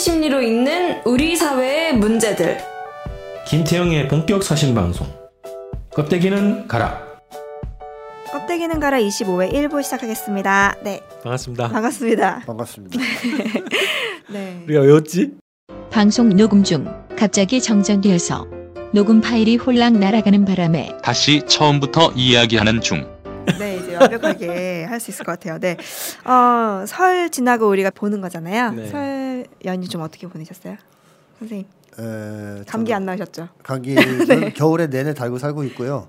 심리로 읽는 우리 사회의 문제들. 김태영의 본격 사신 방송. 껍데기는 가라. 껍데기는 가라 25회 1부 시작하겠습니다. 네, 반갑습니다. 반갑습니다. 반갑습니다. 네. 우리가 외웠지? 방송 녹음 중 갑자기 정전되어서 녹음 파일이 홀랑 날아가는 바람에 다시 처음부터 이야기하는 중. 네, 이제 완벽하게 할 수 있을 것 같아요. 네. 어, 설 지나고 우리가 보는 거잖아요. 네. 설 연휴 좀 어떻게 보내셨어요? 선생님, 에, 감기 안 나으셨죠? 감기 저는 겨울에 내내 달고 살고 있고요.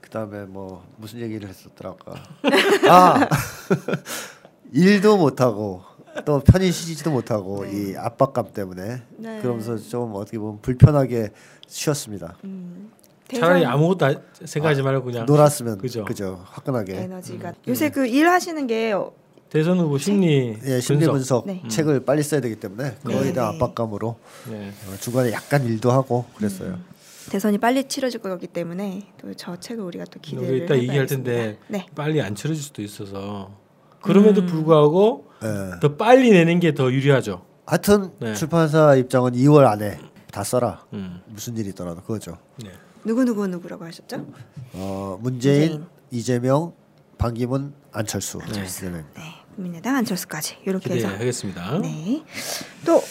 그다음에 뭐 무슨 얘기를 했었더라 아까. 아 일도 못 하고 또 편히 쉬지도 못하고 네. 이 압박감 때문에 네. 그러면서 좀 어떻게 보면 불편하게 쉬었습니다. 음, 차라리 아무것도 아- 생각하지 말고 그냥 놀았으면 그죠. 그죠 화끈하게 에너지가 요새 그 일 하시는 게 어, 대선 후보 심리 예, 심리 분석 네. 책을 빨리 써야 되기 때문에 거의 네, 다 네. 압박감으로 네. 어, 중간에 약간 일도 하고 그랬어요. 대선이 빨리 치러질 거기 때문에 또 저 책을 우리가 또 기대를 우리 이따 얘기할 텐데. 네. 빨리 안 치러질 수도 있어서 그럼에도 음. 불구하고 예. 더 빨리 내는 게 더 유리하죠. 하여튼 네. 출판사 입장은 2월 안에 다 써라. 음. 무슨 일이 있더라도 그거죠. 네. 누구 누구 누구라고 하셨죠? 어, 문재인, 문재인. 이재명, 반기문, 안철수. 안철수. 네. 네, 국민의당 안철수까지 이렇게 해서 기대하겠습니다. 네. 또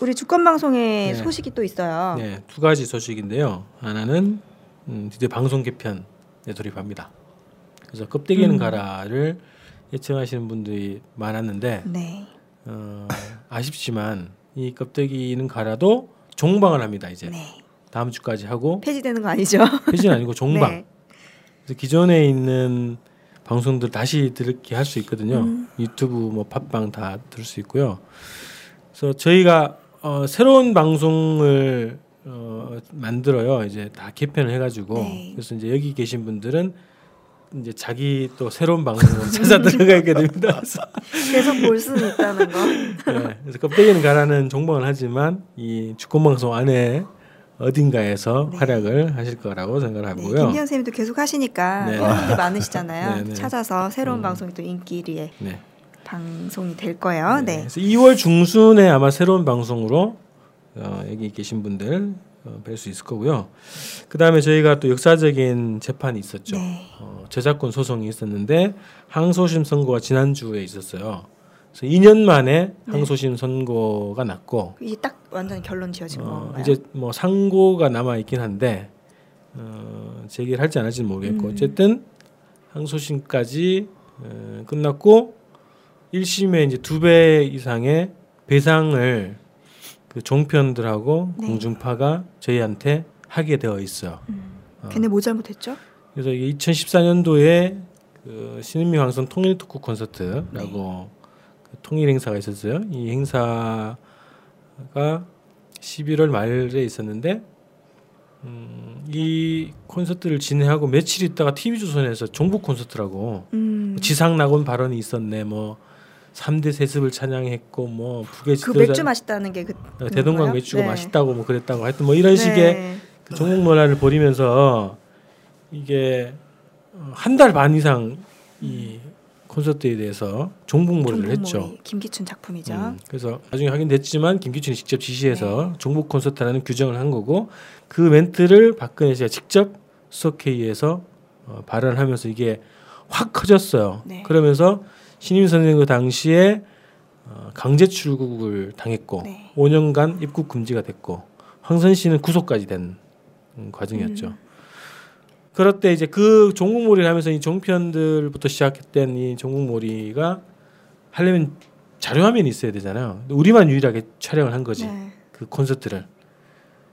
우리 주권 방송에 네. 소식이 또 있어요. 네, 두 가지 소식인데요. 하나는 음, 드디어 방송 개편에 돌입합니다. 그래서 껍데기는 음. 가라를 예청하시는 분들이 많았는데 네. 어, 아쉽지만 이 껍데기는 가라도 종방을 합니다. 이제 네. 다음 주까지 하고 폐지되는 거 아니죠? 폐지는 아니고 종방. 네. 그래서 기존에 있는 방송들 다시 듣게 할 수 있거든요. 음. 유튜브 뭐 팟빵 다 들을 수 있고요. 그래서 저희가 어, 새로운 방송을 어, 만들어요. 이제 다 개편을 해가지고 네. 그래서 이제 여기 계신 분들은 이제 자기 또 새로운 방송을 찾아 들어가게 됩니다. 그래서, 계속 볼 수는 있다는 거. 네, 그래서 껍데기는 가라는 종방을 하지만 이 주권 방송 안에 어딘가에서 네. 활약을 하실 거라고 생각을 네, 하고요. 김기현 선생님도 계속 하시니까 네. 팬분들 많으시잖아요. 네, 네. 찾아서 새로운 음. 방송이 또 인기리에 네. 방송이 될 거예요. 네. 네. 그래서 2월 중순에 아마 새로운 방송으로 어, 여기 계신 분들 어, 뵐수 있을 거고요. 그 다음에 저희가 또 역사적인 재판이 있었죠. 네. 어, 저작권 소송이 있었는데 항소심 선고가 지난 주에 있었어요. 그래서 2년 만에 네. 항소심 선고가 났고 이게 딱 완전 결론 지어진 어, 건가요? 이제 뭐 상고가 남아 있긴 한데 어, 제기를 할지 안 할지는 모르겠고 음. 어쨌든 항소심까지 어, 끝났고 1심에 이제 두 배 이상의 배상을 그 종편들하고 네. 공중파가 저희한테 하게 되어 있어요. 어. 걔네 뭐 잘못했죠? 그래서 이게 2014년도에 그 신인미 황선 통일 토크 콘서트라고 그 통일 행사가 있었어요. 이 행사가 11월 말에 있었는데 음, 이 콘서트를 진행하고 며칠 있다가 TV 조선에서 종북 콘서트라고 음. 지상 낙원 발언이 있었네. 뭐 3대 세습을 찬양했고 뭐 북의 그 지도자 맥주 맛있다는 게그 어, 대동강? 맥주가 네. 맛있다고 뭐 그랬다고 하여튼 뭐 이런 식의 네. 그 종목 논란을 벌이면서 이게 한 달 반 이상 이 콘서트에 대해서 종북몰이를 했죠. 김기춘 작품이죠. 음, 그래서 나중에 확인됐지만 김기춘이 직접 지시해서 네. 종북 콘서트라는 규정을 한 거고 그 멘트를 박근혜 씨가 직접 수석회의에서 어, 발언하면서 이게 확 커졌어요. 네. 그러면서 신임 선생 그 당시에 어, 강제 출국을 당했고 네. 5년간 입국 금지가 됐고 황선 씨는 구속까지 된 음, 과정이었죠. 음. 그럴 때 이제 그 종국몰이를 하면서 이 종편들부터 시작했던 이 종국몰이가 하려면 자료화면이 있어야 되잖아요. 우리만 유일하게 촬영을 한 거지 네. 그 콘서트를.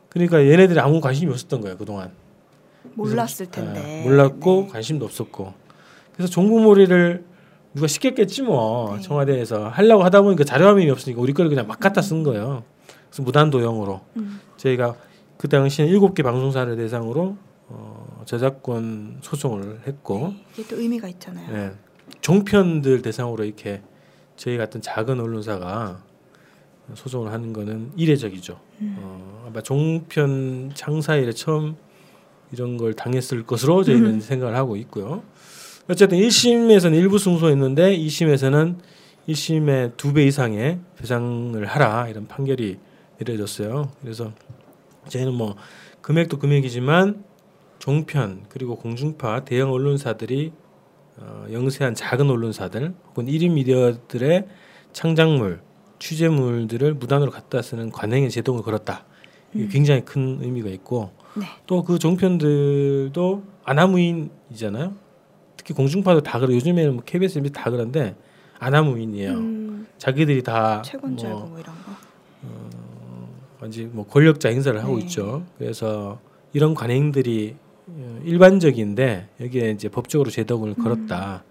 그러니까 얘네들이 아무 관심이 없었던 거예요 그동안. 몰랐을 그래서, 텐데. 아, 몰랐고 네. 관심도 없었고. 그래서 종국몰이를 누가 시켰겠지 뭐 네. 청와대에서 하려고 하다 보니까 자료화면이 없으니까 우리 거를 그냥 막 갖다 쓴 거예요. 그래서 무단도용으로 음. 저희가 그 당시에 일곱 개 방송사를 대상으로 어, 저작권 소송을 했고 이게 또 의미가 있잖아요. 예, 종편들 대상으로 이렇게 저희 같은 작은 언론사가 소송을 하는 거는 이례적이죠. 음. 어, 아마 종편 창사 이래 처음 이런 걸 당했을 것으로 저희는 음. 생각을 하고 있고요. 어쨌든 1심에서는 일부 승소했는데 2심에서는 1심의 두 배 이상의 배상을 하라 이런 판결이 내려졌어요. 그래서 저희는 뭐 금액도 금액이지만 종편 그리고 공중파 대형 언론사들이 어, 영세한 작은 언론사들 혹은 1인 미디어들의 창작물 취재물들을 무단으로 갖다 쓰는 관행의 제동을 걸었다. 이게 굉장히 큰 의미가 있고 네. 또그 종편들도 아나무인이잖아요. 특히 공중파도 다 그래. 요즘에는 뭐 KBS, MBC 다 그런데 아나무인이에요. 음, 자기들이 다 최고인 줄 뭐 뭐 이런 거. 완전 뭐 권력자 행사를 하고 네. 있죠. 그래서 이런 관행들이 어, 일반적인데 여기에 이제 법적으로 제동을 음. 걸었다.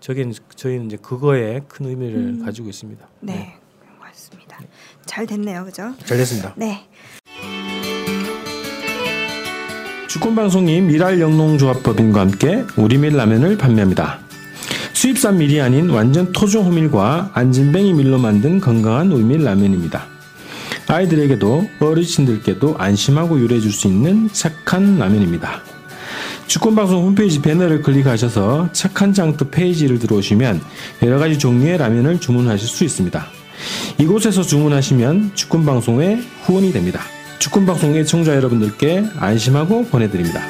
저게 저희는 이제 그거에 큰 의미를 음. 가지고 있습니다. 네, 그런 것 같습니다. 잘 됐네요, 그죠? 잘 됐습니다. 네. 주권방송이 미랄 영농조합법인과 함께 우리밀 라면을 판매합니다. 수입산 밀이 아닌 완전 토종 호밀과 안진뱅이 밀로 만든 건강한 우리밀 라면입니다. 아이들에게도 어르신들께도 안심하고 요리해 줄 수 있는 착한 라면입니다. 주권방송 홈페이지 배너를 클릭하셔서 착한 장터 페이지를 들어오시면 여러 가지 종류의 라면을 주문하실 수 있습니다. 이곳에서 주문하시면 주권방송의 후원이 됩니다. 주권방송 애청자 여러분들께 안심하고 보내드립니다.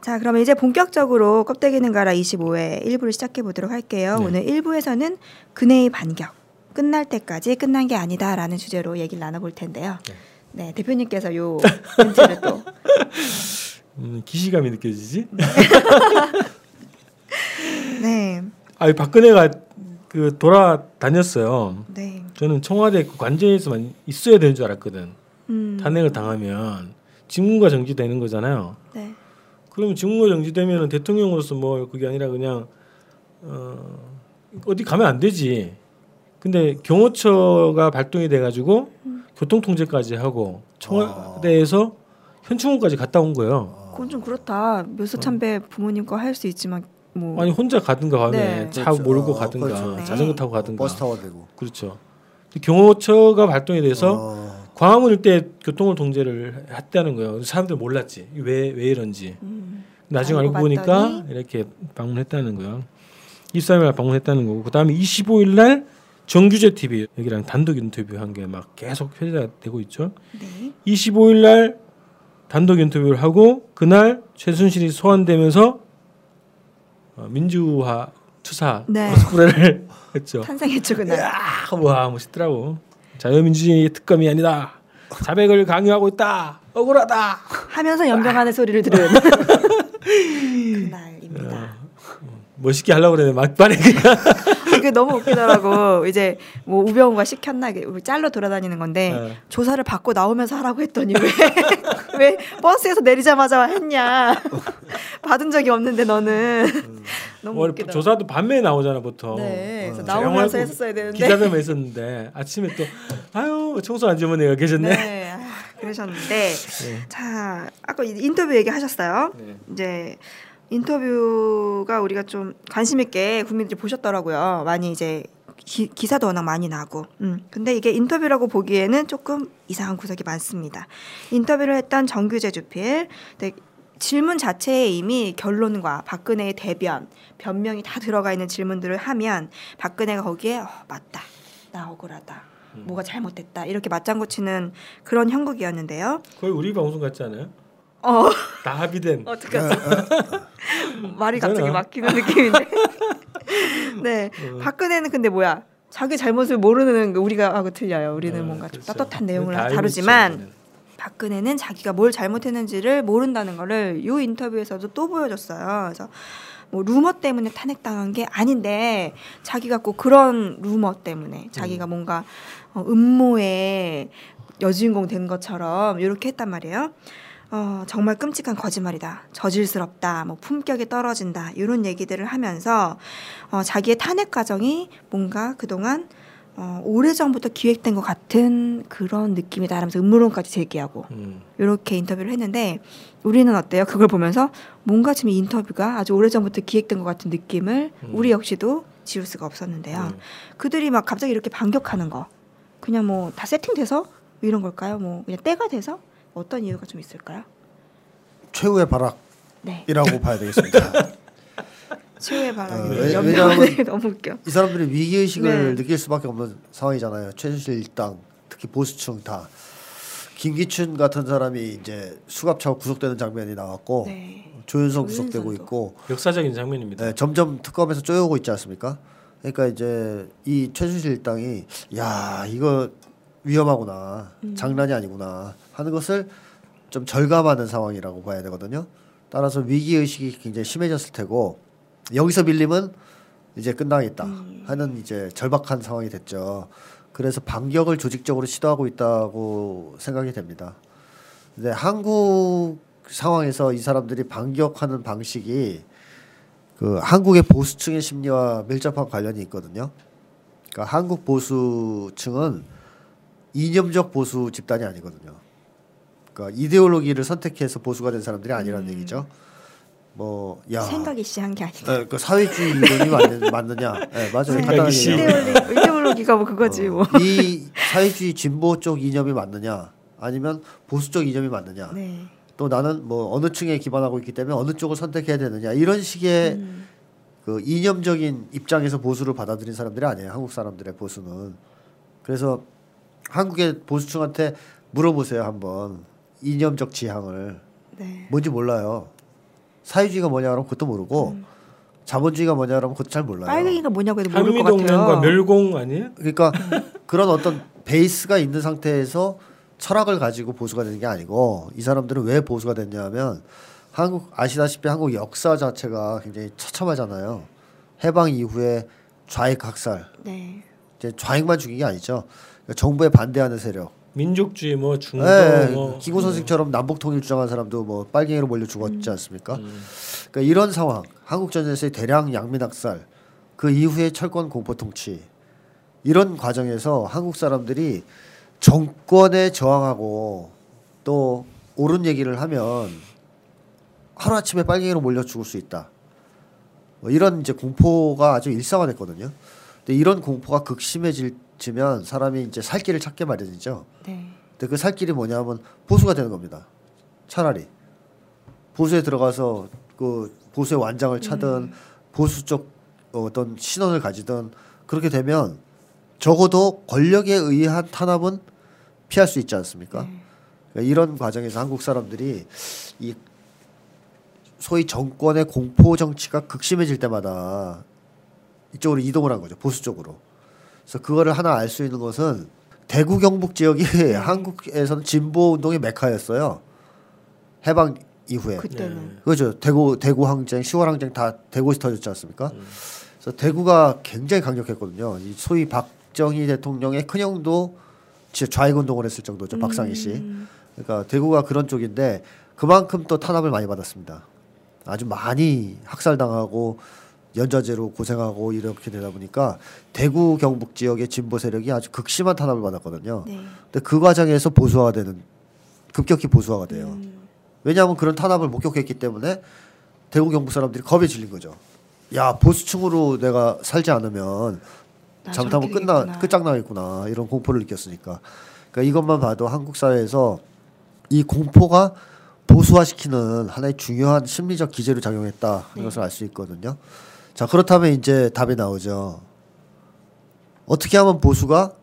자, 그러면 이제 본격적으로 껍데기는 가라 25회 1부를 시작해 보도록 할게요. 네. 오늘 1부에서는 근해의 반격. 끝날 때까지 끝난 게 아니다라는 주제로 얘기를 나눠볼 텐데요. 네, 대표님께서 요 멘트를 또 음, 기시감이 느껴지지? 네, 아, 박근혜가 그 돌아다녔어요. 네, 저는 청와대 그 관저에서만 있어야 되는 줄 알았거든. 음, 탄핵을 당하면 직무가 정지되는 거잖아요. 네, 그러면 직무가 정지되면 대통령으로서 뭐 그게 아니라 그냥 어, 어디 가면 안 되지. 근데 경호처가 발동이 돼가지고 교통 통제까지 하고 청와대에서 현충원까지 갔다 온 거예요. 그건 좀 그렇다. 묘수참배 부모님과 할수 있지만 뭐 아니 혼자 가든가 가면 네. 차 그렇죠. 몰고 어, 가든가 그렇죠. 네. 자전거 타고 가든가 버스 타고 되고. 그렇죠. 경호처가 발동이 돼서 어, 광화문 일대 교통을 통제를 했다는 거예요. 사람들 몰랐지 왜왜 이런지. 음, 나중에 알고 알고 보니까 이렇게 방문했다는 거예요. 23일 날 방문했다는 거고 그 다음에 25일 날 정규제 TV 여기랑 단독 인터뷰 한 게 막 계속 회자가 되고 있죠. 네, 25일 날 단독 인터뷰를 하고 그날 최순실이 소환되면서 어, 민주화 투사 네. 코스프레를 했죠. 탄생했죠 그날. 아, 와 멋있더라고. 자유민주주의 특검이 아니다. 자백을 강요하고 있다. 억울하다. 하면서 연병하는 소리를 들은 그날입니다. 멋있게 하려고 그러네 막판에 그냥. 그게 너무 웃기더라고. 이제 뭐 우병우가 시켰나 짤로 돌아다니는 건데 네. 조사를 받고 나오면서 하라고 했더니 왜 왜 버스에서 내리자마자 했냐. 받은 적이 없는데 너는 너무 원래 웃기다. 조사도 밤에 나오잖아 보통. 네, 그래서 어, 나오면서 했었어야 되는데. 기자들만 있었는데 아침에 또 아유 청소 안주머니가 계셨네. 네, 아, 그러셨는데 네. 자 아까 이- 인터뷰 얘기하셨어요. 네. 이제 인터뷰가 우리가 좀 관심 있게 국민들이 보셨더라고요. 많이 이제 기, 기사도 워낙 많이 나고. 음. 근데 이게 인터뷰라고 보기에는 조금 이상한 구석이 많습니다. 인터뷰를 했던 정규재 주필. 근데 질문 자체에 이미 결론과 박근혜의 대변, 변명이 다 들어가 있는 질문들을 하면 박근혜가 거기에 어, 맞다. 나 억울하다. 뭐가 잘못됐다. 이렇게 맞장구 치는 그런 형국이었는데요. 거의 우리 방송 같지 않아요? 어, 다 합의된. 어떡하지? 말이 갑자기. 막히는 느낌인데. 네. 어. 박근혜는 근데 뭐야? 자기 잘못을 모르는 거 우리가 하고 틀려요. 우리는 어, 뭔가 좀 그렇죠. 떳떳한 내용을 다 알고 다루지만 있죠. 박근혜는 자기가 뭘 잘못했는지를 모른다는 거를 이 인터뷰에서도 또 보여줬어요. 그래서 뭐 루머 때문에 탄핵당한 게 아닌데 자기가 꼭 그런 루머 때문에 자기가 뭔가 어, 음모의 여주인공 된 것처럼 이렇게 했단 말이에요. 어, 정말 끔찍한 거짓말이다. 저질스럽다. 뭐 품격이 떨어진다. 이런 얘기들을 하면서 어, 자기의 탄핵 과정이 뭔가 그동안 어, 오래전부터 기획된 것 같은 그런 느낌이다. 라면서 음모론까지 제기하고 음. 이렇게 인터뷰를 했는데 우리는 어때요? 그걸 보면서 뭔가 지금 이 인터뷰가 아주 오래전부터 기획된 것 같은 느낌을 음. 우리 역시도 지울 수가 없었는데요. 음. 그들이 막 갑자기 이렇게 반격하는 거 그냥 뭐 다 세팅돼서 이런 걸까요? 뭐 그냥 때가 돼서 어떤 이유가 좀 있을까요? 최후의 바락이라고 네. 봐야 되겠습니다. 최후의 어, 왜- 연명하는 왜냐하면- 게 너무 웃겨. 이 사람들이 위기 의식을 네. 느낄 수밖에 없는 상황이잖아요. 최순실 일당 특히 보수층 다 김기춘 같은 사람이 이제 수갑차고 구속되는 장면이 나왔고 네. 조윤선 조윤선도. 구속되고 있고 역사적인 장면입니다. 네, 점점 특검에서 쪼여오고 있지 않습니까? 그러니까 이제 이 최순실 일당이 야 이거 위험하구나 장난이 아니구나 하는 것을 좀 절감하는 상황이라고 봐야 되거든요. 따라서 위기 의식이 굉장히 심해졌을 테고 여기서 밀리면 이제 끝나겠다 하는 이제 절박한 상황이 됐죠. 그래서 반격을 조직적으로 시도하고 있다고 생각이 됩니다. 근데 한국 상황에서 이 사람들이 반격하는 방식이 그 한국의 보수층의 심리와 밀접한 관련이 있거든요. 그러니까 한국 보수층은 이념적 보수 집단이 아니거든요. 그러니까 이데올로기를 선택해서 보수가 된 사람들이 아니라는 얘기죠. 뭐 야, 생각이 씨한 게 아니다. 예, 그 사회주의 이론이 맞느, 맞느냐? 예, 맞아요. 간단하게. 이데올리 이데올로기가 뭐 그거지 뭐. 이 사회주의 진보 쪽 이념이 맞느냐? 아니면 보수 쪽 이념이 맞느냐? 네. 또 나는 뭐 어느 층에 기반하고 있기 때문에 어느 쪽을 선택해야 되느냐 이런 식의 음. 그 이념적인 입장에서 보수를 받아들인 사람들이 아니에요 한국 사람들의 보수는 그래서 한국의 보수층한테 물어보세요 한번 이념적 지향을 네. 뭔지 몰라요 사회주의가 뭐냐 그러면 그것도 모르고 자본주의가 뭐냐 그러면 그것도 잘 몰라요 빨갱이가 뭐냐고 해도 모를 것 같아요. 멸공 아니에요? 그러니까 그런 어떤 베이스가 있는 상태에서 철학을 가지고 보수가 되는 게 아니고 이 사람들은 왜 보수가 됐냐면 한국 아시다시피 한국 역사 자체가 굉장히 처참하잖아요. 해방 이후에 좌익 학살, 네. 이제 좌익만 죽인 게 아니죠. 정부에 반대하는 세력. 민족주의 뭐 중도 네, 뭐 기구 선생처럼 남북 통일 주장한 사람도 뭐 빨갱이로 몰려 죽었지 않습니까? 음. 그러니까 이런 상황, 한국 전쟁에서의 대량 양민 학살, 그 이후에 철권 공포 통치 이런 과정에서 한국 사람들이 정권에 저항하고 또 옳은 얘기를 하면 하루 아침에 빨갱이로 몰려 죽을 수 있다. 뭐 이런 이제 공포가 아주 일상화됐거든요. 근데 이런 공포가 극심해 지면 사람이 이제 살 길을 찾게 마련이죠. 네. 근데 그 살 길이 뭐냐면 보수가 되는 겁니다. 차라리 보수에 들어가서 그 보수의 완장을 차든 보수 쪽 어떤 신원을 가지든 그렇게 되면 적어도 권력에 의한 탄압은 피할 수 있지 않습니까? 그러니까 이런 과정에서 한국 사람들이 이 소위 정권의 공포 정치가 극심해질 때마다 이쪽으로 이동을 한 거죠 보수 쪽으로. 그래서 그거를 하나 알 수 있는 것은 대구 경북 지역이 한국에서는 진보 운동의 메카였어요. 해방 이후에. 그때는 그렇죠. 대구 대구 항쟁, 10월 항쟁 다 대구에서 터졌지 않습니까? 그래서 대구가 굉장히 강력했거든요. 이 소위 박정희 대통령의 큰형도 진짜 좌익 운동을 했을 정도죠. 박상희 씨. 음. 그러니까 대구가 그런 쪽인데 그만큼 또 탄압을 많이 받았습니다. 아주 많이 학살당하고 연좌제로 고생하고 이렇게 되다 보니까 대구 경북 지역의 진보 세력이 아주 극심한 탄압을 받았거든요. 네. 근데 그 과정에서 보수화가 되는 급격히 보수화가 돼요. 음. 왜냐하면 그런 탄압을 목격했기 때문에 대구 경북 사람들이 겁에 질린 거죠. 야 보수층으로 내가 살지 않으면 나 잘못하면 끝나. 끝장나겠구나 이런 공포를 느꼈으니까. 그러니까 이것만 봐도 한국 사회에서 이 공포가 보수화시키는 하나의 중요한 심리적 기제로 작용했다 네. 이것을 알 수 있거든요. 자 그렇다면 이제 답이 나오죠. 어떻게 하면 보수가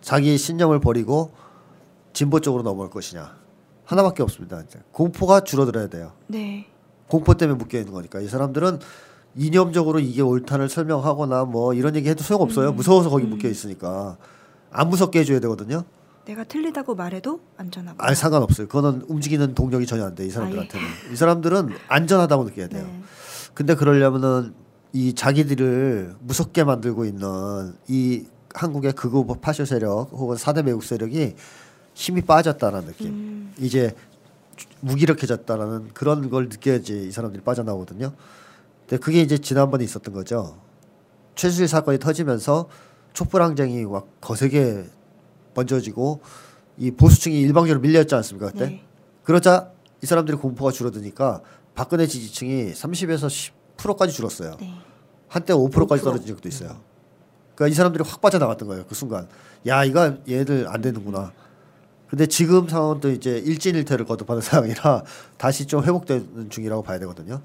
자기 신념을 버리고 진보 쪽으로 넘어올 것이냐 하나밖에 없습니다. 이제 공포가 줄어들어야 돼요. 네. 공포 때문에 묶여 있는 거니까 이 사람들은 이념적으로 이게 옳다를 설명하거나 뭐 이런 얘기 해도 소용 없어요. 무서워서 거기 묶여 있으니까 안 무섭게 해줘야 되거든요. 내가 틀리다고 말해도 안전하고. 아 상관없어요. 그거는 움직이는 동력이 전혀 안 돼. 이 사람들한테는 이 사람들은 안전하다고 느껴야 돼요. 네. 근데 그러려면은 이 자기들을 무섭게 만들고 있는 이 한국의 극우 파쇼 세력 혹은 사대 매국 세력이 힘이 빠졌다는 느낌. 음. 이제 무기력해졌다라는 그런 걸 느껴야지 이 사람들이 빠져나오거든요. 근데 그게 이제 지난번에 있었던 거죠. 최수실 사건이 터지면서 촛불 항쟁이 막 거세게 번져지고 이 보수층이 일방적으로 밀렸지 않습니까 그때? 네. 그러자 이 사람들이 공포가 줄어드니까 박근혜 지지층이 30에서 10% 까지 줄었어요. 네. 한때 5%까지 5%. 떨어진 적도 있어요. 그러니까 이 사람들이 확 빠져나갔던 거예요. 그 순간. 야, 이거 얘들 안 되는구나. 근데 지금 상황은 또 이제 일진일퇴를 거듭하는 상황이라 다시 좀 회복되는 중이라고 봐야 되거든요.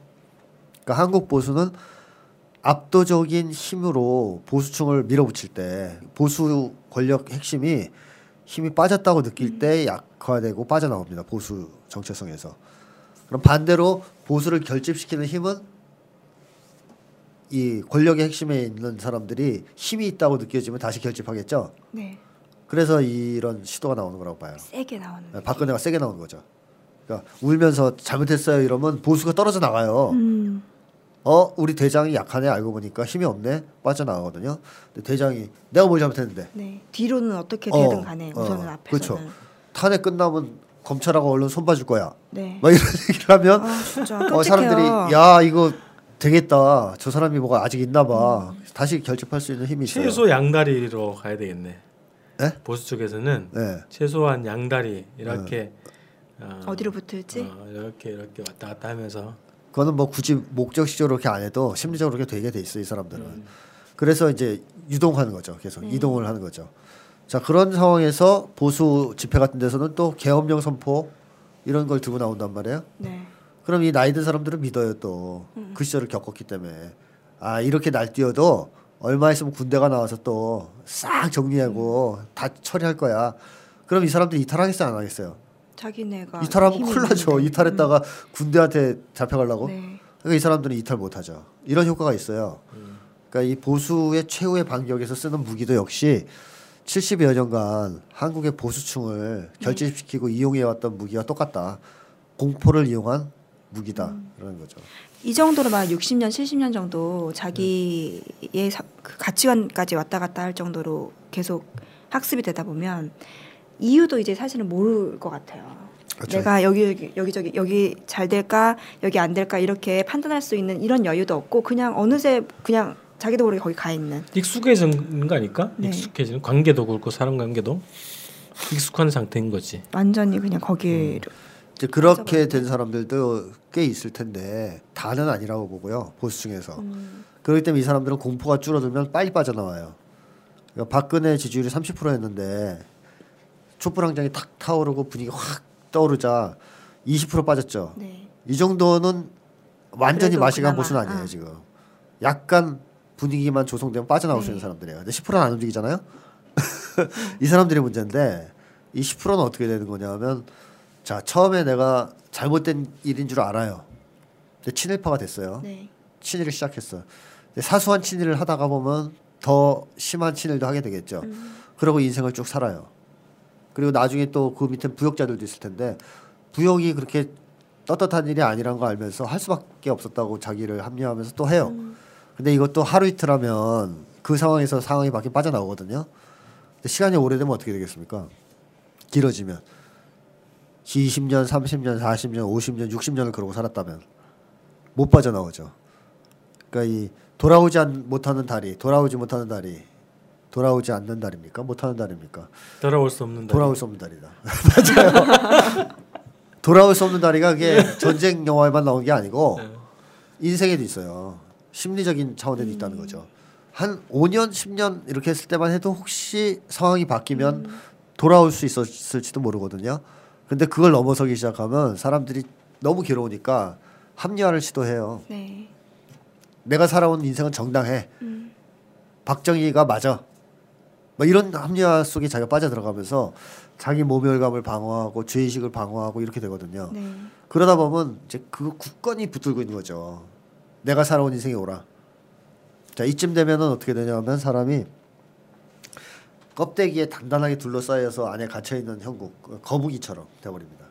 그러니까 한국 보수는 압도적인 힘으로 보수층을 밀어붙일 때 보수 권력 핵심이 힘이 빠졌다고 느낄 때 약화되고 빠져나옵니다. 보수 정체성에서. 그럼 반대로 보수를 결집시키는 힘은 이 권력의 핵심에 있는 사람들이 힘이 있다고 느껴지면 다시 결집하겠죠. 네. 그래서 이런 시도가 나오는 거라고 봐요. 세게 나오는. 네, 박근혜가 세게 나오는 거죠. 그러니까 울면서 잘못했어요 이러면 보수가 떨어져 나가요. 음. 어 우리 대장이 약하네 알고 보니까 힘이 없네 빠져나가거든요. 근데 대장이 내가 뭘 잘못했는데 네. 뒤로는 어떻게 어, 되든 간에 어, 우선은 앞에서는. 그렇죠. 탄핵 끝나면 검찰하고 언론 손봐줄 거야. 네. 막 이런 얘기를 하면 아. 어, 사람들이 야 이거 되겠다. 저 사람이 뭐가 아직 있나 봐. 다시 결집할 수 있는 힘이 있어요. 최소 양다리로 가야 되겠네. 네? 보수 쪽에서는 네. 최소한 양다리 이렇게 어, 어디로 붙을지. 어, 이렇게 이렇게 왔다 갔다 하면서 그거는 뭐 굳이 목적식적으로 그렇게 안 해도 심리적으로 그렇게 되게 돼 있어 이 사람들은. 음. 그래서 이제 유동하는 거죠. 계속 네. 이동을 하는 거죠. 자 그런 상황에서 보수 집회 같은 데서는 또 계엄령 선포 이런 걸 들고 나온단 말이에요. 네. 그럼 이 나이 든 사람들은 믿어요 또 그 시절을 겪었기 때문에 아 이렇게 날뛰어도 얼마 있으면 군대가 나와서 또 싹 정리하고 다 처리할 거야. 그럼 이 사람들 이탈하겠어요 안 하겠어요? 자기네가 이탈하면 큰일 나죠. 이탈했다가 군대한테 잡혀가려고. 네. 그러니까 이 사람들은 이탈 못하죠. 이런 효과가 있어요. 그러니까 이 보수의 최후의 반격에서 쓰는 무기도 역시 70여 년간 한국의 보수층을 결집시키고 이용해왔던 무기와 똑같다. 공포를 이용한 무기다. 그런 거죠. 이 정도로 막 60년, 70년 정도 자기의 사- 그 가치관까지 왔다 갔다 할 정도로 계속 학습이 되다 보면 이유도 이제 사실은 모를 것 같아요. 그렇죠. 내가 여기 여기 여기저기 여기 잘 될까 여기 안 될까 이렇게 판단할 수 있는 이런 여유도 없고 그냥 어느새 그냥 자기도 모르게 거기 가 있는 익숙해지는 거 아닐까? 네. 익숙해지는 관계도 그렇고 사람 관계도 익숙한 상태인 거지. 완전히 그냥 거기로 이제 그렇게 된 사람들도 꽤 있을 텐데 다는 아니라고 보고요. 보수층에서. 음. 그렇기 때문에 이 사람들은 공포가 줄어들면 빨리 빠져나와요. 그러니까 박근혜 지지율이 30%였는데 촛불항장이 탁 타오르고 분위기가 확 떠오르자 20% 빠졌죠. 네. 이 정도는 완전히 마시간 보수는 아니에요 아. 지금. 약간 분위기만 조성되면 빠져나올 수 있는 네. 사람들이에요. 근데 10%는 안 움직이잖아요. 이 사람들이 문제인데 이 10%는 어떻게 되는 거냐면 자 처음에 내가 잘못된 일인 줄 알아요. 근데 친일파가 됐어요. 네. 친일을 시작했어. 근데 사소한 친일을 하다가 보면 더 심한 친일도 하게 되겠죠. 음. 그러고 인생을 쭉 살아요. 그리고 나중에 또 그 밑에 부역자들도 있을 텐데 부역이 그렇게 떳떳한 일이 아니란 거 알면서 할 수밖에 없었다고 자기를 합리화하면서 또 해요. 음. 근데 이것도 하루 이틀 하면 그 상황에서 상황이 바뀌 빠져나오거든요. 근데 시간이 오래되면 어떻게 되겠습니까? 길어지면 20년, 30년, 40년, 50년, 60년을 그러고 살았다면 못 빠져나오죠. 그러니까 이 돌아오지 않, 못하는 다리, 돌아오지 못하는 다리, 돌아오지 않는 다리입니까? 못하는 다리입니까? 돌아올 수 없는 다리. 돌아올 수 없는 다리다. 맞아요. 돌아올 수 없는 다리가 그게 전쟁 영화에만 나오는 게 아니고 네. 인생에도 있어요. 심리적인 차원에도 있다는 거죠. 한 5년, 10년 이렇게 했을 때만 해도 혹시 상황이 바뀌면 돌아올 수 있었을지도 모르거든요. 근데 그걸 넘어서기 시작하면 사람들이 너무 괴로우니까 합리화를 시도해요. 네. 내가 살아온 인생은 정당해. 음. 박정희가 맞아. 뭐 이런 합리화 속에 자기가 빠져들어가면서 자기 모멸감을 방어하고 죄의식을 방어하고 이렇게 되거든요. 네. 그러다 보면 이제 그 굳건히 붙들고 있는 거죠. 내가 살아온 인생이 오라. 자 이쯤 되면은 어떻게 되냐면 사람이 껍데기에 단단하게 둘러싸여서 안에 갇혀 있는 형국 거북이처럼 돼버립니다.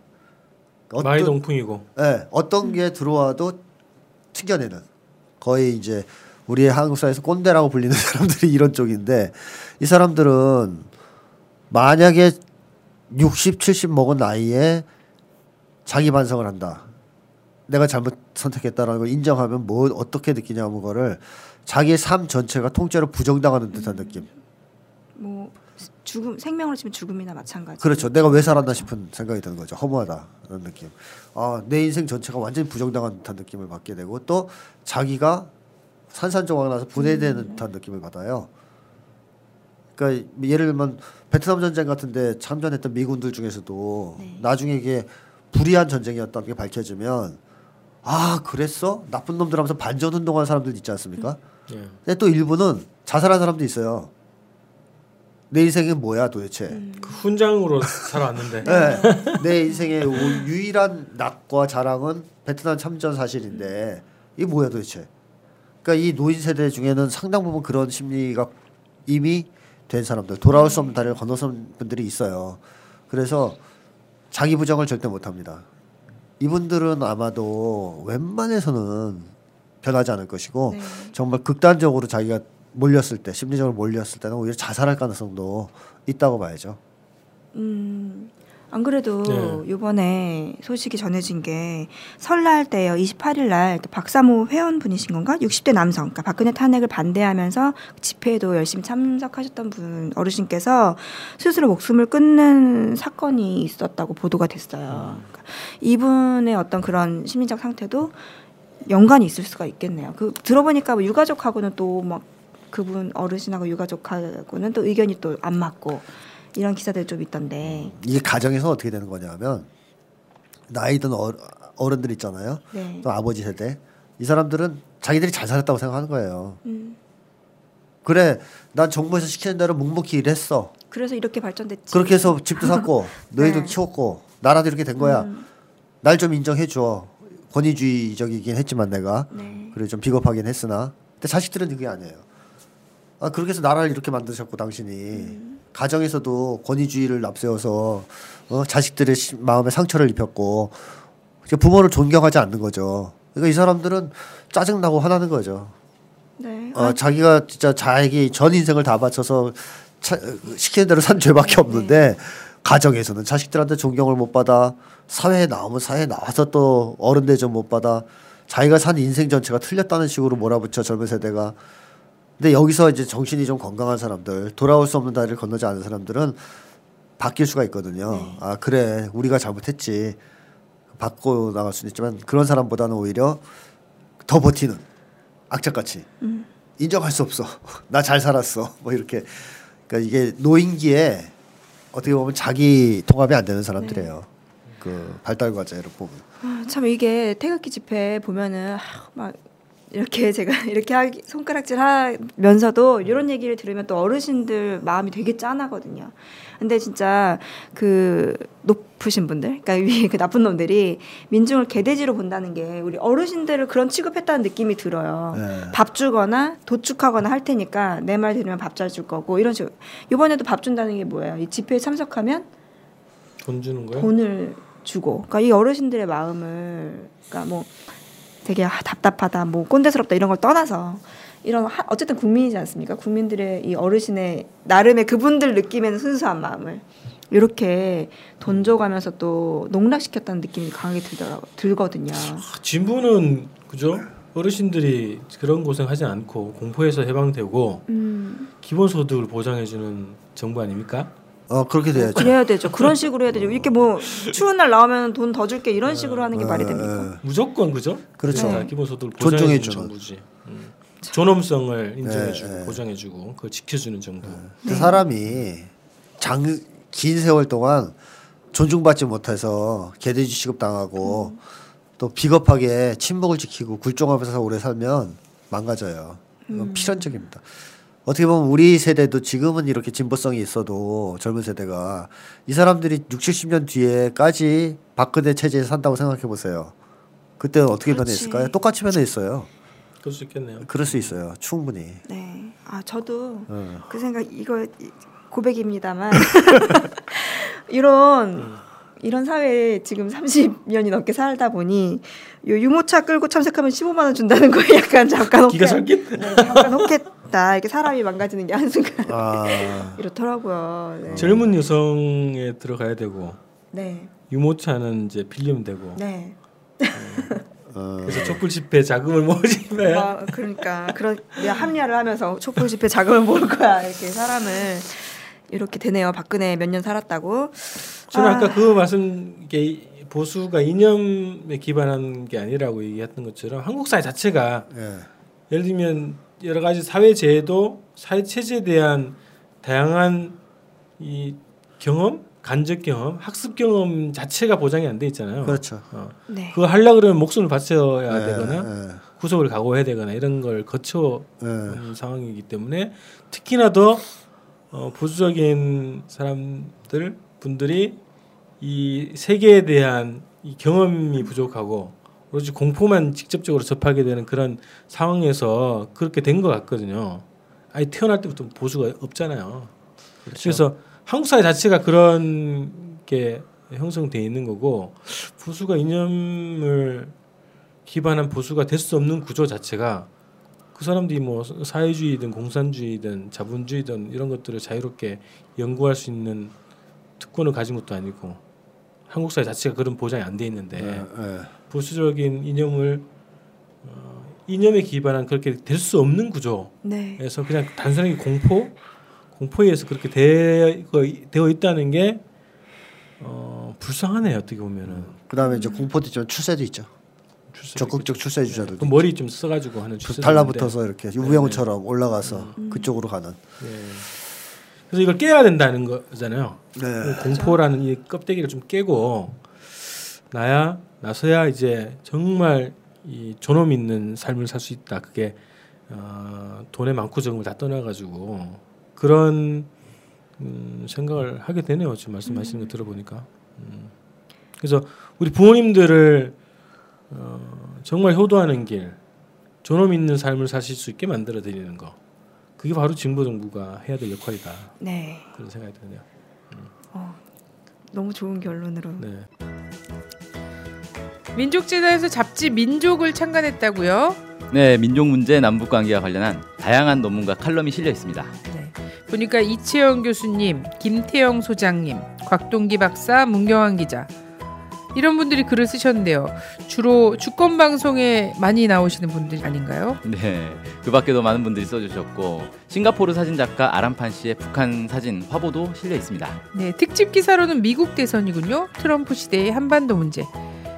그러니까 많이 동풍이고. 예, 어떤 게 들어와도 튕겨내는 거의 이제 우리의 한국 사회에서 꼰대라고 불리는 사람들이 이런 쪽인데 이 사람들은 만약에 60, 70 먹은 나이에 자기 반성을 한다. 내가 잘못 선택했다라는 걸 인정하면 뭐 어떻게 느끼냐면 거를 자기의 삶 전체가 통째로 부정당하는 듯한 느낌. 뭐 죽음 생명으로 치면 죽음이나 마찬가지. 그렇죠. 내가 왜 살았나 싶은 생각이 드는 거죠. 허무하다 그런 느낌. 아, 내 인생 전체가 완전히 부정당한 듯한 느낌을 받게 되고 또 자기가 산산조각 나서 분해되는 듯한 느낌을 받아요. 그러니까 예를 들면 베트남 전쟁 같은데 참전했던 미군들 중에서도 네. 나중에 이게 불의한 전쟁이었다는 게 밝혀지면 아 그랬어 나쁜 놈들 하면서 반전 운동한 사람들 있지 않습니까? 예. 근데 또 일부는 자살한 사람도 있어요. 내 인생은 뭐야 도대체? 그 훈장으로 살아왔는데 네. 내 인생의 오- 유일한 낙과 자랑은 베트남 참전 사실인데 이게 뭐야 도대체? 그러니까 이 노인 세대 중에는 상당 부분 그런 심리가 이미 된 사람들 돌아올 수 없는 다리를 건너선 분들이 있어요. 그래서 자기 부정을 절대 못합니다. 이분들은 아마도 웬만해서는 변하지 않을 것이고 네. 정말 극단적으로 자기가 몰렸을 때 심리적으로 몰렸을 때는 오히려 자살할 가능성도 있다고 봐야죠. 음, 안 그래도 네. 이번에 소식이 전해진 게 설날 때요. 28일 날 박사모 회원분이신 건가? 60대 남성. 그러니까 박근혜 탄핵을 반대하면서 집회에도 열심히 참석하셨던 분 어르신께서 스스로 목숨을 끊는 사건이 있었다고 보도가 됐어요. 그러니까 이분의 어떤 그런 심리적 상태도 연관이 있을 수가 있겠네요. 그 들어보니까 뭐 유가족하고는 또막 그분 어르신하고 유가족하고는 또 의견이 또 안 맞고 이런 기사들 좀 있던데. 이게 가정에서 어떻게 되는 거냐면 나이 든 어, 어른들 있잖아요. 네. 또 아버지 세대 이 사람들은 자기들이 잘 살았다고 생각하는 거예요. 음. 그래, 난 정부에서 시키는 대로 묵묵히 일했어. 그래서 이렇게 발전됐지. 그렇게 해서 집도 샀고 너희도 네. 키웠고 나라도 이렇게 된 거야. 음. 날좀 인정해 줘. 권위주의적이긴 했지만 내가 네. 그래 좀 비겁하긴 했으나 근데 자식들은 그게 아니에요. 아 그렇게 해서 나라를 이렇게 만드셨고 당신이 음. 가정에서도 권위주의를 앞세워서 어, 자식들의 시- 마음에 상처를 입혔고 부모를 존경하지 않는 거죠. 그러니까 이 사람들은 짜증 나고 화나는 거죠. 네. 어, 자기가 진짜 자기 전 인생을 다 바쳐서 차, 시키는 대로 산 죄밖에 없는데 가정에서는 자식들한테 존경을 못 받아 사회에 나오면 사회에 나와서 또 어른 대접 못 받아 자기가 산 인생 전체가 틀렸다는 식으로 몰아붙여 젊은 세대가 근데 여기서 이제 정신이 좀 건강한 사람들 돌아올 수 없는 다리를 건너지 않은 사람들은 바뀔 수가 있거든요. 아 그래 우리가 잘못했지 바꿔 나갈 수는 있지만 그런 사람보다는 오히려 더 버티는 악착같이 인정할 수 없어. 나 잘 살았어. 뭐 이렇게 그러니까 이게 노인기에 어떻게 보면 자기 통합이 안 되는 사람들이에요. 그 발달 과제를 보면. 아, 참 이게 태극기 집회 보면은 아, 막 이렇게 제가 이렇게 하기, 손가락질 하면서도 이런 얘기를 들으면 또 어르신들 마음이 되게 짠하거든요. 근데 진짜 그 높으신 분들, 그러니까 위에 그 나쁜 놈들이 민중을 개돼지로 본다는 게 우리 어르신들을 그런 취급했다는 느낌이 들어요. 네. 밥 주거나 도축하거나 할 테니까 내 말 들으면 밥 잘 줄 거고 이런 식으로. 이번에도 밥 준다는 게 뭐예요? 이 집회에 참석하면 돈 주는 거야? 돈을 주고 그러니까 이 어르신들의 마음을 그러니까 뭐 되게 아, 답답하다 뭐 꼰대스럽다 이런 걸 떠나서 이런 하- 어쨌든 국민이지 않습니까 국민들의 이 어르신의 나름의 그분들 느낌에는 순수한 마음을 이렇게 돈 줘가면서 또 농락시켰다는 느낌이 강하게 들더라고 들거든요 아, 진부는 그죠? 어르신들이 그런 고생하지 않고 공포에서 해방되고 음 기본소득을 보장해주는 정부 아닙니까? 어 그렇게 돼야죠. 그래야 되죠 그런 식으로 해야 되죠 이렇게 뭐 추운 날 나오면 돈 더 줄게 이런 식으로 하는 게 말이 됩니까 무조건 그죠? 그렇죠. 다 기본소득을 존중해 보장해주는 주는. 정부지. 음. 존엄성을 인정해주고 네, 네. 보장해주고 그걸 지켜주는 정부. 그 사람이 장 긴 세월 동안 존중받지 못해서 개돼지 취급 당하고 또 비겁하게 친목을 지키고 굴종하면서 오래 살면 망가져요. 이건 필연적입니다. 어떻게 보면 우리 세대도 지금은 이렇게 진보성이 있어도 젊은 세대가 이 사람들이 6, 70년 뒤에까지 박근혜 체제에 산다고 생각해 보세요. 그때는 어떻게 그렇지. 변했을까요? 똑같이 변했어요. 그럴 수 있겠네요. 그럴 수 있어요. 충분히. 네 아 저도 어. 그 생각 이거 이- 고백입니다만 이런 이런 사회에 지금 30년이 넘게 살다 보니 요 유모차 끌고 참석하면 15만 원 준다는 거에 약간 잠깐 기가. 네, 잠깐 혹했 다 이렇게 사람이 망가지는 게 한순간 아, 이렇더라고요. 네. 젊은 여성에 들어가야 되고 네. 유모차는 이제 빌리면 되고 네. 어. 그래서 촛불 집회 자금을 모으지면 아, 그러니까 그런 합리화를 하면서 촛불 집회 자금을 모을 거야 이렇게 사람을 이렇게 되네요. 박근혜 몇 년 살았다고. 저는 아. 아까 그 말씀 게 보수가 이념에 기반한 게 아니라고 얘기했던 것처럼 한국 사회 자체가 예. 예를 들면 여러 가지 사회 제도, 사회 체제에 대한 다양한 이 경험, 간접 경험, 학습 경험 자체가 보장이 안 돼 있잖아요. 그렇죠. 어. 네. 그거 하려 그러면 목숨을 바쳐야 예, 되거나 예, 구속을 각오해야 되거나 이런 걸 거쳐 예. 온 상황이기 때문에 특히나 더 어, 보수적인 사람들 분들이 이 세계에 대한 이 경험이 부족하고 오로지 공포만 직접적으로 접하게 되는 그런 상황에서 그렇게 된 것 같거든요. 아예 태어날 때부터 보수가 없잖아요. 그렇죠. 그래서 한국 사회 자체가 그런 게 형성돼 있는 거고 보수가 이념을 기반한 보수가 될 수 없는 구조 자체가 그 사람들이 뭐 사회주의든 공산주의든 자본주의든 이런 것들을 자유롭게 연구할 수 있는 특권을 가진 것도 아니고 한국 사회 자체가 그런 보장이 안 돼 있는데 예, 예. 보수적인 이념을 어, 이념에 기반한 그렇게 될 수 없는 구조에서 네. 그냥 단순하게 공포 공포에 의해서 그렇게 되어, 되어 있다는 게 어, 불쌍하네요 어떻게 보면은 그다음에 이제 공포도 있지만 추세도 있죠. 출세도 적극적 추세 주자들도 그 머리 좀 써가지고 하는 쭉 출세도 달라붙어서 이렇게 우병우처럼 올라가서 음. 그쪽으로 가는. 예. 그래서 이걸 깨야 된다는 거잖아요. 네. 공포라는 이 껍데기를 좀 깨고 나야 나서야 이제 정말 이 존엄 있는 삶을 살 수 있다. 그게 어, 돈의 많고 적은 걸다 떠나가지고 그런 음, 생각을 하게 되네요. 지금 말씀하시는 거 들어보니까. 음. 그래서 우리 부모님들을 어, 정말 효도하는 길, 존엄 있는 삶을 사실 수 있게 만들어 드리는 거. 그게 바로 진보 정부가 해야 될 역할이다. 네. 그런 생각이 드네요. 어, 너무 좋은 결론으로. 네. 민족재단에서 잡지 민족을 창간했다고요? 네, 민족 문제 남북 관계와 관련한 다양한 논문과 칼럼이 실려 있습니다. 네. 보니까 이채영 교수님, 김태영 소장님, 곽동기 박사, 문경환 기자 이런 분들이 글을 쓰셨는데요. 주로 주권 방송에 많이 나오시는 분들 아닌가요? 네, 그 밖에도 많은 분들이 써주셨고 싱가포르 사진 작가 아람판 씨의 북한 사진 화보도 실려 있습니다. 네, 특집 기사로는 미국 대선이군요. 트럼프 시대의 한반도 문제.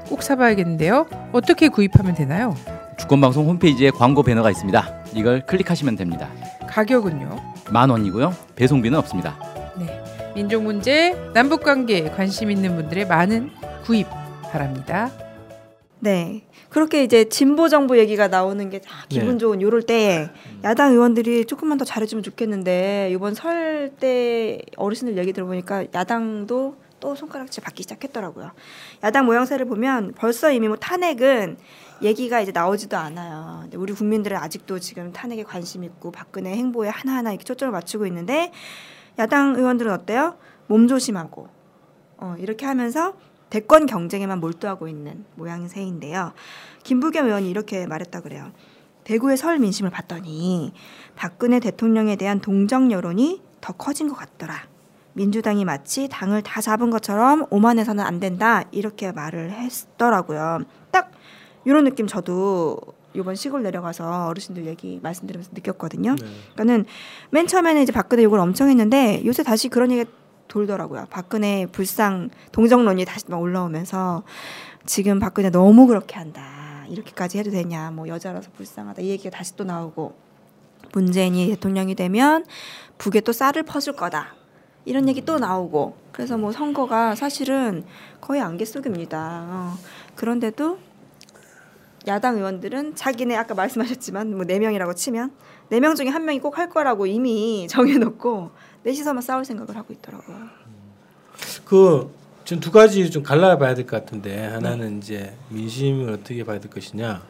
꼭 사봐야겠는데요. 어떻게 구입하면 되나요? 주권방송 홈페이지에 광고 배너가 있습니다. 이걸 클릭하시면 됩니다. 가격은요? 만 원이고요. 배송비는 없습니다. 네. 민족 문제, 남북 관계에 관심 있는 분들의 많은 구입 바랍니다. 네. 그렇게 이제 진보 정부 얘기가 나오는 게 다 기분 네. 좋은 요럴 때 야당 의원들이 조금만 더 잘해주면 좋겠는데 이번 설 때 어르신들 얘기 들어보니까 야당도 또 손가락질 받기 시작했더라고요. 야당 모양새를 보면 벌써 이미 뭐 탄핵은 얘기가 이제 나오지도 않아요. 우리 국민들은 아직도 지금 탄핵에 관심 있고 박근혜 행보에 하나하나 이렇게 초점을 맞추고 있는데 야당 의원들은 어때요? 몸조심하고 어, 이렇게 하면서 대권 경쟁에만 몰두하고 있는 모양새인데요. 김부겸 의원이 이렇게 말했다 그래요. 대구의 설 민심을 봤더니 박근혜 대통령에 대한 동정 여론이 더 커진 것 같더라. 민주당이 마치 당을 다 잡은 것처럼 오만해서는 안 된다 이렇게 말을 했더라고요. 딱 이런 느낌 저도 이번 시골 내려가서 어르신들 얘기 말씀드리면서 느꼈거든요. 네. 그러니까는 맨 처음에는 이제 박근혜 욕을 엄청 했는데 요새 다시 그런 얘기가 돌더라고요. 박근혜 불상 동정론이 다시 막 올라오면서 지금 박근혜 너무 그렇게 한다. 이렇게까지 해도 되냐. 뭐 여자라서 불쌍하다. 이 얘기가 다시 또 나오고 문재인이 대통령이 되면 북에 또 쌀을 퍼줄 거다. 이런 얘기 또 나오고 그래서 뭐 선거가 사실은 거의 안개 속입니다. 어. 그런데도 야당 의원들은 자기네 아까 말씀하셨지만 뭐 네 명이라고 치면 네 명 중에 한 명이 꼭 할 거라고 이미 정해놓고 넷이서만 싸울 생각을 하고 있더라고요. 그 지금 두 가지 좀 갈라봐야 될 것 같은데 하나는 이제 민심을 어떻게 봐야 될 것이냐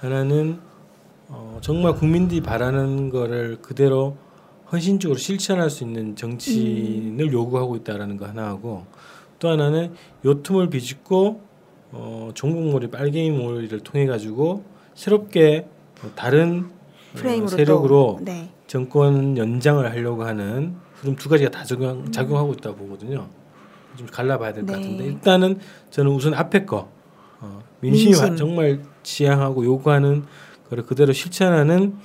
하나는 어, 정말 국민들이 바라는 거를 그대로 헌신적으로 실천할 수 있는 정치인을 요구하고 있다라는 거 하나 하고 또 하나는 요 틈을 비집고 어, 종북몰이 빨갱이 몰이를 통해 가지고 새롭게 어, 다른 어, 세력으로 또, 네. 정권 연장을 하려고 하는 흐름 두 가지가 다 작용, 작용하고 있다 고 보거든요. 좀 갈라봐야 될것 네. 같은데 일단은 저는 우선 앞에 거 어, 민심이 민심. 와- 정말 지향하고 요구하는 거를 그대로 실천하는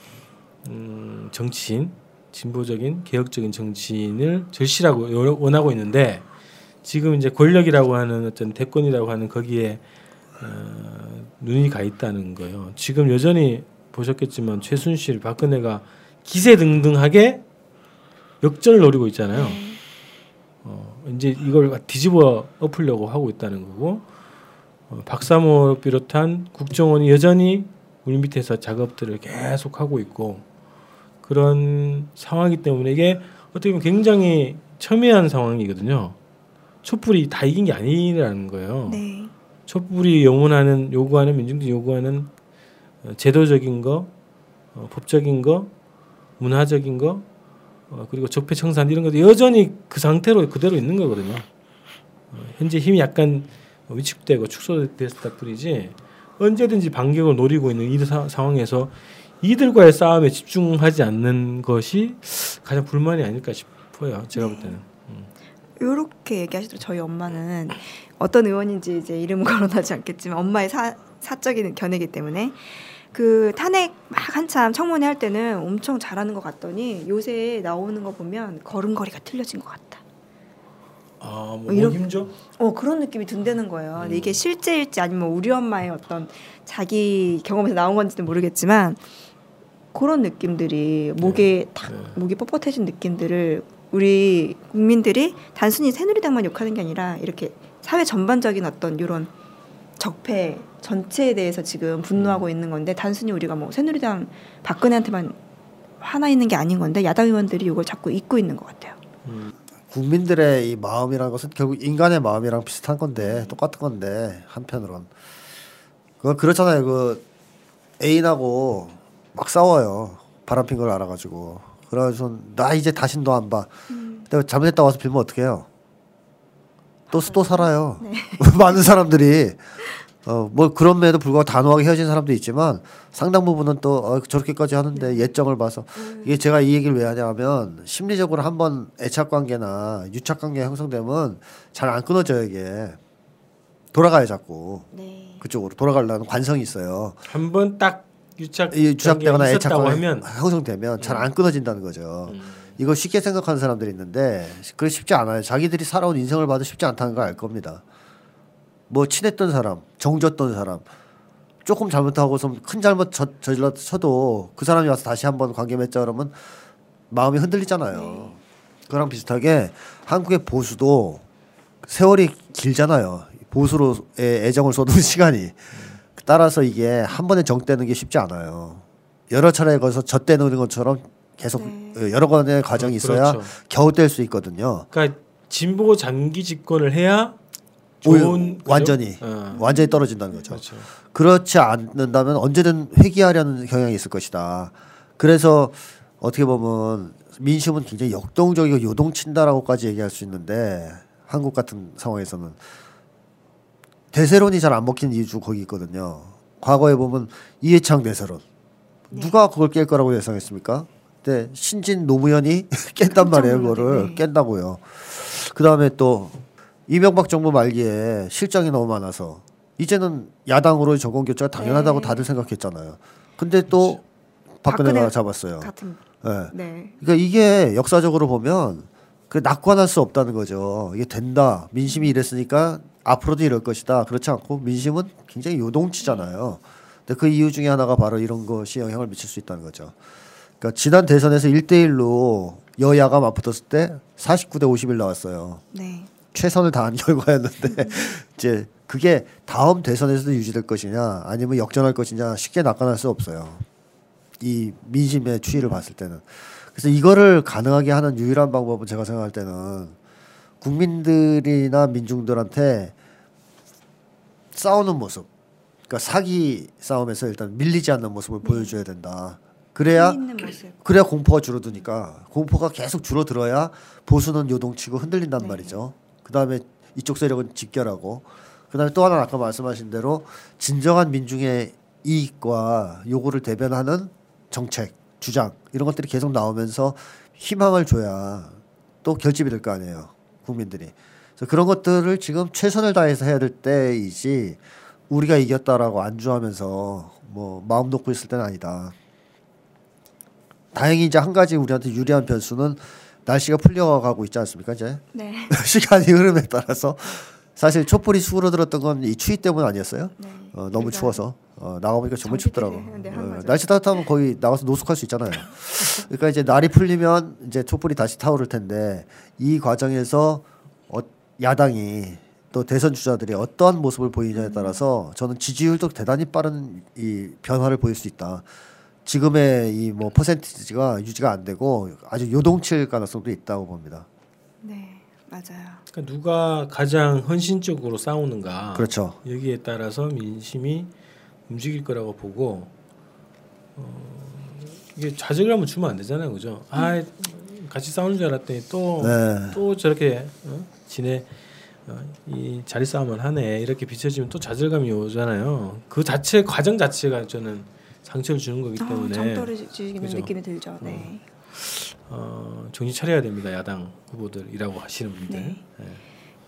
음, 정치인 진보적인 개혁적인 정치인을 절실하고 요- 원하고 있는데 지금 이제 권력이라고 하는 어떤 대권이라고 하는 거기에 어, 눈이 가 있다는 거예요. 지금 여전히 보셨겠지만 최순실, 박근혜가 기세등등하게 역전을 노리고 있잖아요. 어, 이제 이걸 뒤집어 엎으려고 하고 있다는 거고 어, 박사모 비롯한 국정원이 여전히 우리 밑에서 작업들을 계속 하고 있고 그런 상황이기 때문에 이게 어떻게 보면 굉장히 첨예한 상황이거든요. 촛불이 다 이긴 게 아니라는 거예요. 네. 촛불이 요구하는 요구하는 민중들이 요구하는 어, 제도적인 거, 어, 법적인 거, 문화적인 거, 어, 그리고 적폐 청산 이런 것도 여전히 그 상태로 그대로 있는 거거든요. 어, 현재 힘이 약간 위축되고 축소됐을 뿐이지 언제든지 반격을 노리고 있는 이 사- 상황에서 이들과의 싸움에 집중하지 않는 것이 가장 불만이 아닐까 싶어요. 제가 볼 때는. 요렇게 얘기하시더라고요. 저희 엄마는 어떤 의원인지 이제 이름은 거론하지 않겠지만 엄마의 사, 사적인 견해이기 때문에 그 탄핵 막 한참 청문회 할 때는 엄청 잘하는 것 같더니 요새 나오는 거 보면 걸음걸이가 틀려진 것 같다. 아, 뭐, 어? 어 그런 느낌이 든다는 거예요. 근데 이게 실제일지 아니면 우리 엄마의 어떤 자기 경험에서 나온 건지는 모르겠지만 그런 느낌들이 목에 탁 네. 목이 뻣뻣해진 느낌들을 우리 국민들이 단순히 새누리당만 욕하는 게 아니라 이렇게 사회 전반적인 어떤 이런 적폐 전체에 대해서 지금 분노하고 있는 건데 단순히 우리가 뭐 새누리당 박근혜한테만 화나 있는 게 아닌 건데 야당 의원들이 이걸 자꾸 잊고 있는 것 같아요. 국민들의 이 마음이라는 것은 결국 인간의 마음이랑 비슷한 건데 똑같은 건데 한편으론 그 그렇잖아요. 그 애인하고 막 싸워요. 바람핀 걸 알아가지고 그래서 나 이제 다신 너안 봐. 근데 잘못했다 와서 빌면 어떻게 해요? 또또 살아요. 많은 사람들이 어 뭐 그럼에도 불구하고 단호하게 헤어진 사람도 있지만 상당 부분은 또 어, 저렇게까지 하는데 예정을 봐서 이게 제가 이 얘기를 왜 하냐면 심리적으로 한번 애착 관계나 유착 관계 형성되면 잘 안 끊어져요 이게 돌아가요 자꾸 네. 그쪽으로 돌아가려는 관성이 있어요. 한 번 딱 유착 이 유착되거나 관계가 애착 관계 하면 형성되면 잘 안 끊어진다는 거죠. 음. 이거 쉽게 생각하는 사람들이 있는데 그게 쉽지 않아요. 자기들이 살아온 인생을 봐도 쉽지 않다는 걸 알 겁니다. 뭐 친했던 사람, 정졌던 사람, 조금 잘못하고서 큰 잘못 저, 저질러 쳐도 그 사람이 와서 다시 한번 관계 맺자 그러면 마음이 흔들리잖아요. 그거랑 비슷하게 한국의 보수도 세월이 길잖아요. 보수로의 애정을 쏟은 시간이 따라서 이게 한 번에 정떼는 게 쉽지 않아요. 여러 차례 거기서 젖대는 것처럼 계속 네. 여러 번의 과정이 있어야 그렇죠. 겨우 뗄 수 있거든요. 그러니까 진보 장기 집권을 해야 좋은? 완전히 어. 완전히 떨어진다는 거죠. 그렇죠. 그렇지 않는다면 언제든 회귀하려는 경향이 있을 것이다. 그래서 어떻게 보면 민심은 굉장히 역동적이고 요동친다라고까지 얘기할 수 있는데 한국 같은 상황에서는 대세론이 잘 안 먹히는 이유 중 거기 있거든요. 과거에 보면 이해창 대세론 누가 그걸 깰 거라고 예상했습니까? 근데 신진 노무현이 깬단 말이에요. 놀라죠. 그거를 네. 깬다고요. 그 다음에 또 이명박 정부 말기에 실정이 너무 많아서 이제는 야당으로 정권 교체가 당연하다고 네. 다들 생각했잖아요. 근데 또 박근혜가 박근혜 잡았어요. 같은 예. 네. 그러니까 이게 역사적으로 보면 그 낙관할 수 없다는 거죠. 이게 된다. 민심이 이랬으니까 앞으로도 이럴 것이다. 그렇지 않고 민심은 굉장히 요동치잖아요. 근데 그 이유 중에 하나가 바로 이런 것이 영향을 미칠 수 있다는 거죠. 그러니까 지난 대선에서 1대1로 여야가 맞붙었을 때 49대 51 나왔어요. 네. 최선을 다한 결과였는데 이제 그게 다음 대선에서도 유지될 것이냐 아니면 역전할 것이냐 쉽게 낙관할 수 없어요. 이 민심의 추이를 봤을 때는 그래서 이거를 가능하게 하는 유일한 방법은 제가 생각할 때는 국민들이나 민중들한테 싸우는 모습, 그러니까 사기 싸움에서 일단 밀리지 않는 모습을 보여줘야 된다. 그래야 모습. 그래야 공포가 줄어드니까 공포가 계속 줄어들어야 보수는 요동치고 흔들린단 네. 말이죠. 그 다음에 이쪽 세력은 집결하고 그 다음에 또 하나 아까 말씀하신 대로 진정한 민중의 이익과 요구를 대변하는 정책, 주장 이런 것들이 계속 나오면서 희망을 줘야 또 결집이 될 거 아니에요. 국민들이. 그래서 그런 것들을 지금 최선을 다해서 해야 될 때이지 우리가 이겼다라고 안주하면서 뭐 마음 놓고 있을 때는 아니다. 다행히 이제 한 가지 우리한테 유리한 변수는 날씨가 풀려가고 있지 않습니까 이제 네. 시간이 흐름에 따라서 사실 촛불이 수그러들었던 건 이 추위 때문 아니었어요? 네. 어, 너무 그러니까 추워서 어, 나가보니까 정말 춥더라고. 네, 한 어. 날씨 따뜻하면 거의 나가서 노숙할 수 있잖아요. 그러니까 이제 날이 풀리면 이제 촛불이 다시 타오를 텐데 이 과정에서 어, 야당이 또 대선 주자들이 어떠한 모습을 보이냐에 음. 따라서 저는 지지율도 대단히 빠른 이 변화를 보일 수 있다. 지금의 이 뭐 퍼센티지가 유지가 안 되고 아주 요동칠 가능성도 있다고 봅니다. 네, 맞아요. 그러니까 누가 가장 헌신적으로 싸우는가 그렇죠. 여기에 따라서 민심이 움직일 거라고 보고 어, 이게 좌절감을 주면 안 되잖아요, 그죠? 아 같이 싸우는 줄 알았더니 또또 네. 저렇게 어? 지네 어, 이 자리 싸움을 하네 이렇게 비춰지면 또 좌절감이 오잖아요. 그 자체 과정 자체가 저는 상처를 주는 거기 아, 때문에 정 떨어지는 그죠. 느낌이 들죠. 네. 어, 정신 차려야 됩니다, 야당 후보들이라고 하시는 분들. 네. 예.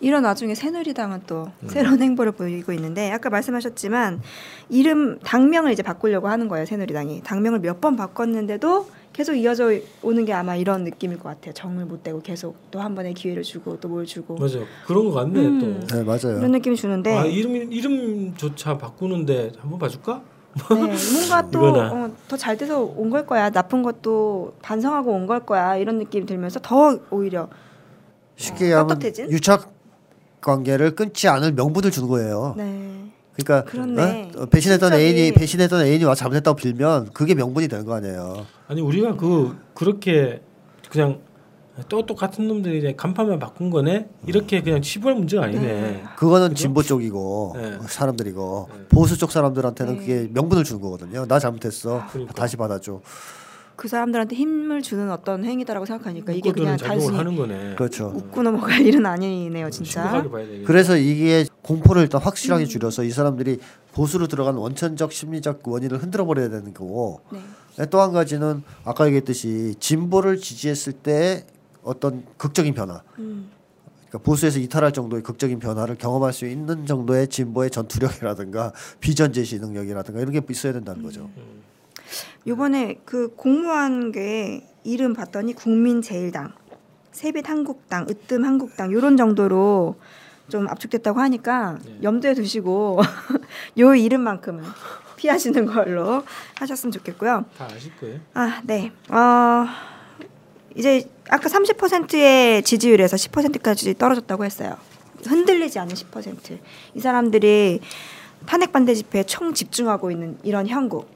이런 와중에 새누리당은 또 음. 새로운 행보를 보이고 있는데 아까 말씀하셨지만 이름 당명을 이제 바꾸려고 하는 거예요 새누리당이 당명을 몇 번 바꿨는데도 계속 이어져 오는 게 아마 이런 느낌일 것 같아요 정을 못 대고 계속 또 한 번의 기회를 주고 또 뭘 주고 맞아, 그런 거 같네 음. 또. 네, 맞아요. 이런 느낌이 주는데 아 이름 이름조차 바꾸는데 한번 봐줄까? 네, 뭔가 이거나. 또더잘 돼서 온 걸 거야 나쁜 것도 반성하고 온 걸 거야 이런 느낌이 들면서 더 오히려 쉽게 얘기하면 떳떳해진? 유착 관계를 끊지 않을 명분을 주는 거예요. 네 그러니까 그렇네. 어? 배신했던 갑자기. 애인이 배신했던 애인이 와 잘못했다고 빌면 그게 명분이 되는 거 아니에요. 아니 우리가 그 그렇게 그냥 또 똑같은 놈들이 이제 간판만 바꾼 거네 이렇게 그냥 치부할 문제가 아니네. 네. 그거는 그죠? 진보 쪽이고 네. 사람들이고 네. 보수 쪽 사람들한테는 네. 그게 명분을 주는 거거든요. 나 잘못했어. 그러니까. 다시 받아줘. 그 사람들한테 힘을 주는 어떤 행위다라고 생각하니까 이게 그냥 단순히 하는 거네. 그렇죠. 웃고 넘어갈 일은 아니네요 진짜. 그래서 이게 공포를 일단 음. 확실하게 줄여서 이 사람들이 보수로 들어간 원천적 심리적 원인을 흔들어 버려야 되는 거고 네. 또한 가지는 아까 얘기했듯이 진보를 지지했을 때 어떤 극적인 변화 음. 그러니까 보수에서 이탈할 정도의 극적인 변화를 경험할 수 있는 정도의 진보의 전투력이라든가 비전 제시 능력이라든가 이런 게 있어야 된다는 거죠. 요번에 그 공모한 게 이름 봤더니 국민제일당, 세빛 한국당, 으뜸 한국당 요런 정도로 좀 압축됐다고 하니까 네. 염두에 두시고 요 이름만큼은 피하시는 걸로 하셨으면 좋겠고요. 다 아실 거예요. 아, 네. 어, 이제 아까 30%의 지지율에서 10%까지 떨어졌다고 했어요. 흔들리지 않는 10%. 이 사람들이 탄핵 반대 집회에 총 집중하고 있는 이런 형국.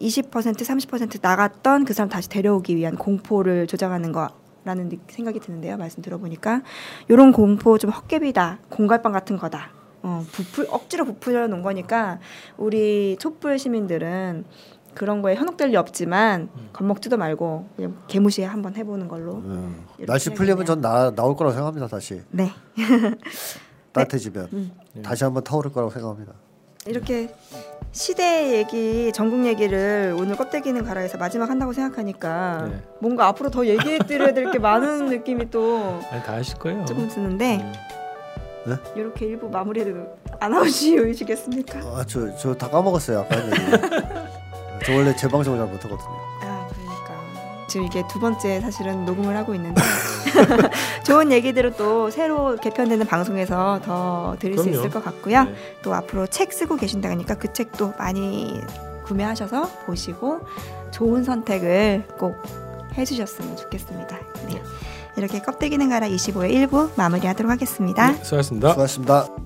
20% 30% 나갔던 그 사람 다시 데려오기 위한 공포를 조장하는 거라는 느- 생각이 드는데요. 말씀 들어보니까 이런 공포 좀 헛개비다, 공갈빵 같은 거다. 어, 부풀 억지로 부풀려 놓은 거니까 우리 촛불 시민들은 그런 거에 현혹될 리 없지만 겁먹지도 말고 그냥 개무시 한번 해보는 걸로. 음. 날씨 풀리면 전 나, 나올 거라고 생각합니다. 다시 네. 따뜻해지면 음. 다시 한번 타오를 거라고 생각합니다. 이렇게 시대 얘기, 전국 얘기를 오늘 껍데기는 가라에서 마지막 한다고 생각하니까 네. 뭔가 앞으로 더 얘기해 드려야 될 게 많은 느낌이 또 아니 다 아실 거예요. 조금 드는데 음. 이렇게 일부 마무리해도 아나운시우시겠습니까? 아저 저 다 까먹었어요. 아까. 저 원래 재방송을 잘 못하거든요. 아 그러니까 지금 이게 두 번째 사실은 녹음을 하고 있는데 좋은 얘기들을 또 새로 개편되는 방송에서 더 들을 수 그럼요. 있을 것 같고요. 네. 또 앞으로 책 쓰고 계신다니까 그 책도 많이 구매하셔서 보시고 좋은 선택을 꼭 해주셨으면 좋겠습니다. 네. 이렇게 껍데기는 가라 25의 1부 마무리하도록 하겠습니다. 네, 수고하셨습니다. 수고하셨습니다.